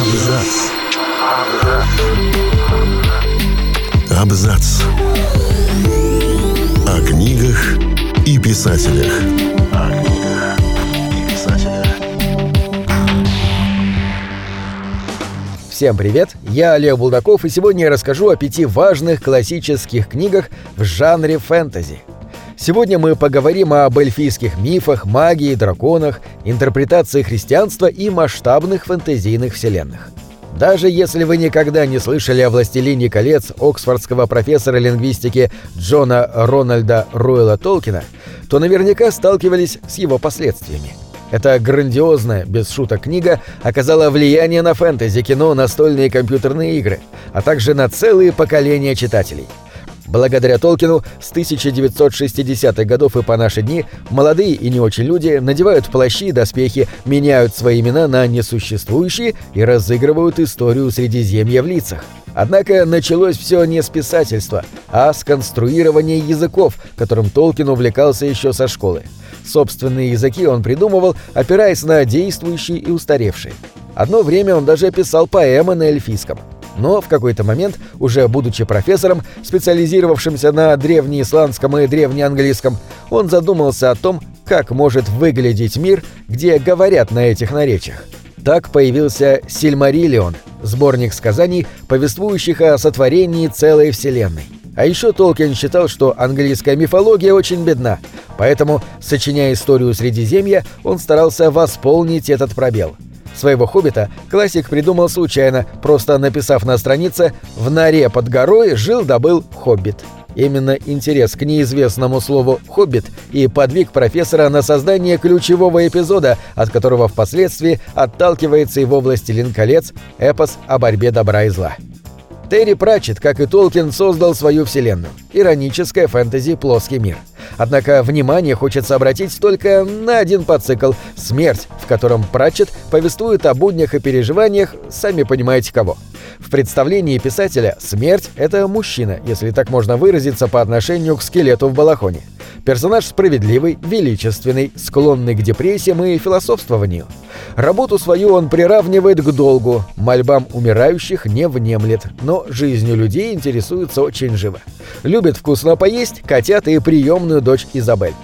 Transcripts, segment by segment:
Абзац. Абзац. О книгах и писателях. Всем привет, я Олег Булдаков, и сегодня я расскажу о пяти важных классических книгах в жанре фэнтези. Сегодня мы поговорим об эльфийских мифах, магии, драконах, интерпретации христианства и масштабных фэнтезийных вселенных. Даже если вы никогда не слышали о «Властелине колец» оксфордского профессора лингвистики Джона Рональда Руэлла Толкина, то наверняка сталкивались с его последствиями. Эта грандиозная, без шуток, книга оказала влияние на фэнтези, кино, настольные компьютерные игры, а также на целые поколения читателей – Благодаря Толкину с 1960-х годов и по наши дни молодые и не очень люди надевают плащи и доспехи, меняют свои имена на несуществующие и разыгрывают историю Средиземья в лицах. Однако началось все не с писательства, а с конструирования языков, которым Толкин увлекался еще со школы. Собственные языки он придумывал, опираясь на действующие и устаревшие. Одно время он даже писал поэмы на эльфийском – но в какой-то момент, уже будучи профессором, специализировавшимся на древнеисландском и древнеанглийском, он задумался о том, как может выглядеть мир, где говорят на этих наречиях. Так появился «Сильмариллион» — сборник сказаний, повествующих о сотворении целой вселенной. А еще Толкин считал, что английская мифология очень бедна, поэтому, сочиняя историю Средиземья, он старался восполнить этот пробел — Своего хоббита классик придумал случайно, просто написав на странице «В норе под горой жил-добыл хоббит». Именно интерес к неизвестному слову «хоббит» и подвиг профессора на создание ключевого эпизода, от которого впоследствии отталкивается его «Властелин колец» эпос о борьбе добра и зла. Терри Пратчетт, как и Толкин, создал свою вселенную. Ироническое фэнтези «Плоский мир». Однако внимание хочется обратить только на один подцикл «Смерть», в котором Пратчетт повествует о буднях и переживаниях, сами понимаете кого. В представлении писателя смерть — это мужчина, если так можно выразиться по отношению к скелету в балахоне. Персонаж справедливый, величественный, склонный к депрессиям и философствованию. Работу свою он приравнивает к долгу, мольбам умирающих не внемлет, но жизнью людей интересуется очень живо. Любит вкусно поесть, котят и приемную дочь Изабель.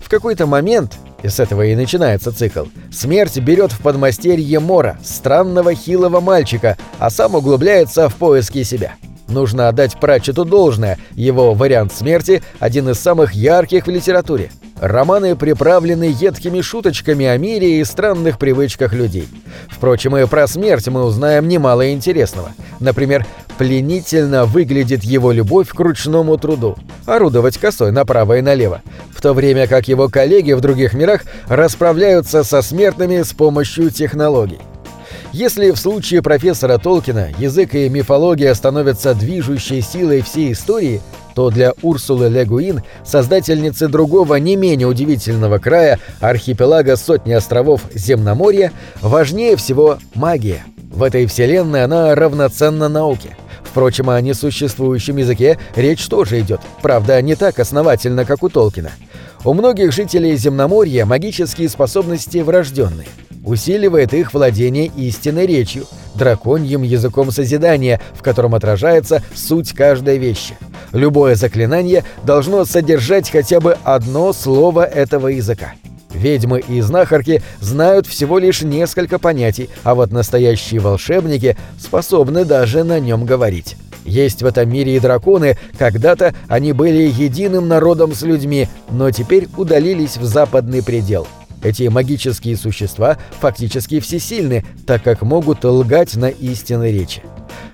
В какой-то момент, и с этого и начинается цикл, смерть берет в подмастерье Мора, странного хилого мальчика, а сам углубляется в поиски себя. Нужно отдать Пратчету должное, его вариант смерти – один из самых ярких в литературе. Романы приправлены едкими шуточками о мире и странных привычках людей. Впрочем, и про смерть мы узнаем немало интересного. Например, пленительно выглядит его любовь к ручному труду – орудовать косой направо и налево, в то время как его коллеги в других мирах расправляются со смертными с помощью технологий. Если в случае профессора Толкина язык и мифология становятся движущей силой всей истории, то для Урсулы Легуин, создательницы другого не менее удивительного края, архипелага сотни островов Земноморья, важнее всего магия. В этой вселенной она равноценна науке. Впрочем, о несуществующем языке речь тоже идет, правда, не так основательно, как у Толкина. У многих жителей Земноморья магические способности врожденные усиливает их владение истинной речью, драконьим языком созидания, в котором отражается суть каждой вещи. Любое заклинание должно содержать хотя бы одно слово этого языка. Ведьмы и знахарки знают всего лишь несколько понятий, а вот настоящие волшебники способны даже на нем говорить. Есть в этом мире и драконы, когда-то они были единым народом с людьми, но теперь удалились в западный предел – эти магические существа фактически всесильны, так как могут лгать на истинной речи.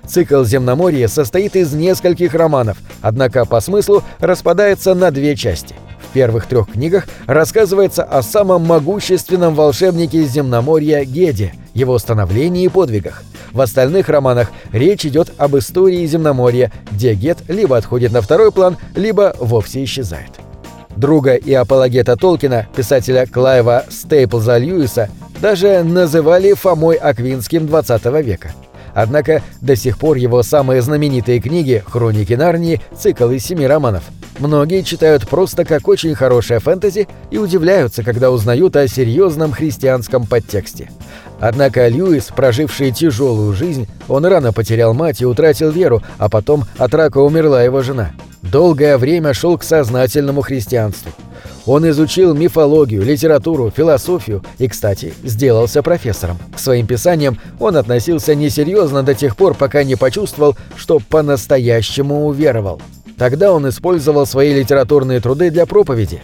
Цикл Земноморья состоит из нескольких романов, однако по смыслу распадается на две части. В первых трех книгах рассказывается о самом могущественном волшебнике Земноморья Геде, его становлении и подвигах. В остальных романах речь идет об истории Земноморья, где Гед либо отходит на второй план, либо вовсе исчезает друга и апологета Толкина, писателя Клайва Стейплза Льюиса, даже называли Фомой Аквинским 20 века. Однако до сих пор его самые знаменитые книги «Хроники Нарнии» — цикл из семи романов. Многие читают просто как очень хорошее фэнтези и удивляются, когда узнают о серьезном христианском подтексте. Однако Льюис, проживший тяжелую жизнь, он рано потерял мать и утратил веру, а потом от рака умерла его жена. Долгое время шел к сознательному христианству. Он изучил мифологию, литературу, философию и, кстати, сделался профессором. К своим писаниям он относился несерьезно до тех пор, пока не почувствовал, что по-настоящему уверовал. Тогда он использовал свои литературные труды для проповеди.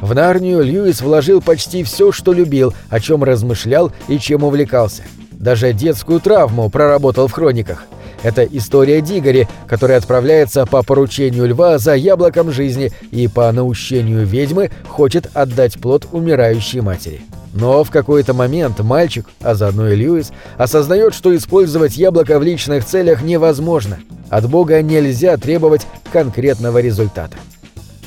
В Нарнию Льюис вложил почти все, что любил, о чем размышлял и чем увлекался. Даже детскую травму проработал в хрониках – это история Дигори, который отправляется по поручению льва за яблоком жизни и по наущению ведьмы хочет отдать плод умирающей матери. Но в какой-то момент мальчик, а заодно и Льюис, осознает, что использовать яблоко в личных целях невозможно. От Бога нельзя требовать конкретного результата.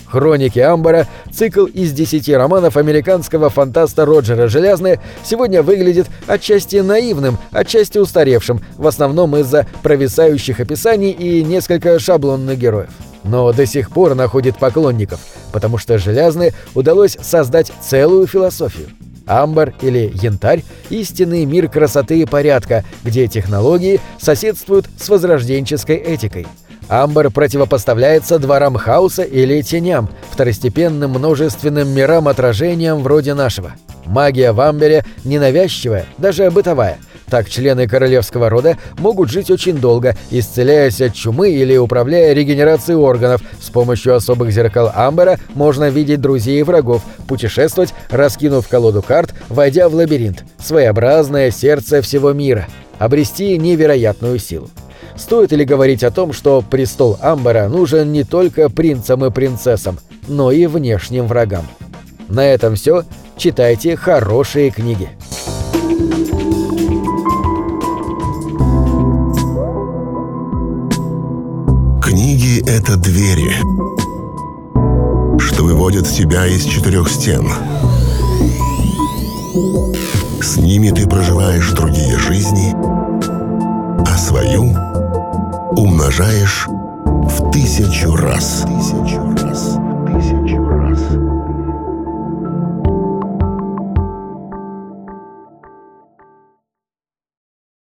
«Хроники Амбара», цикл из десяти романов американского фантаста Роджера Желязны, сегодня выглядит отчасти наивным, отчасти устаревшим, в основном из-за провисающих описаний и несколько шаблонных героев. Но до сих пор находит поклонников, потому что Желязны удалось создать целую философию. Амбар или янтарь – истинный мир красоты и порядка, где технологии соседствуют с возрожденческой этикой – Амбар противопоставляется дворам хаоса или теням, второстепенным множественным мирам-отражениям вроде нашего. Магия в Амбере ненавязчивая, даже бытовая. Так члены королевского рода могут жить очень долго, исцеляясь от чумы или управляя регенерацией органов. С помощью особых зеркал Амбера можно видеть друзей и врагов, путешествовать, раскинув колоду карт, войдя в лабиринт. Своеобразное сердце всего мира. Обрести невероятную силу. Стоит ли говорить о том, что престол Амбера нужен не только принцам и принцессам, но и внешним врагам? На этом все. Читайте хорошие книги. Книги — это двери, что выводят тебя из четырех стен. С ними ты проживаешь другие жизни, а свою умножаешь в тысячу раз. Тысячу раз.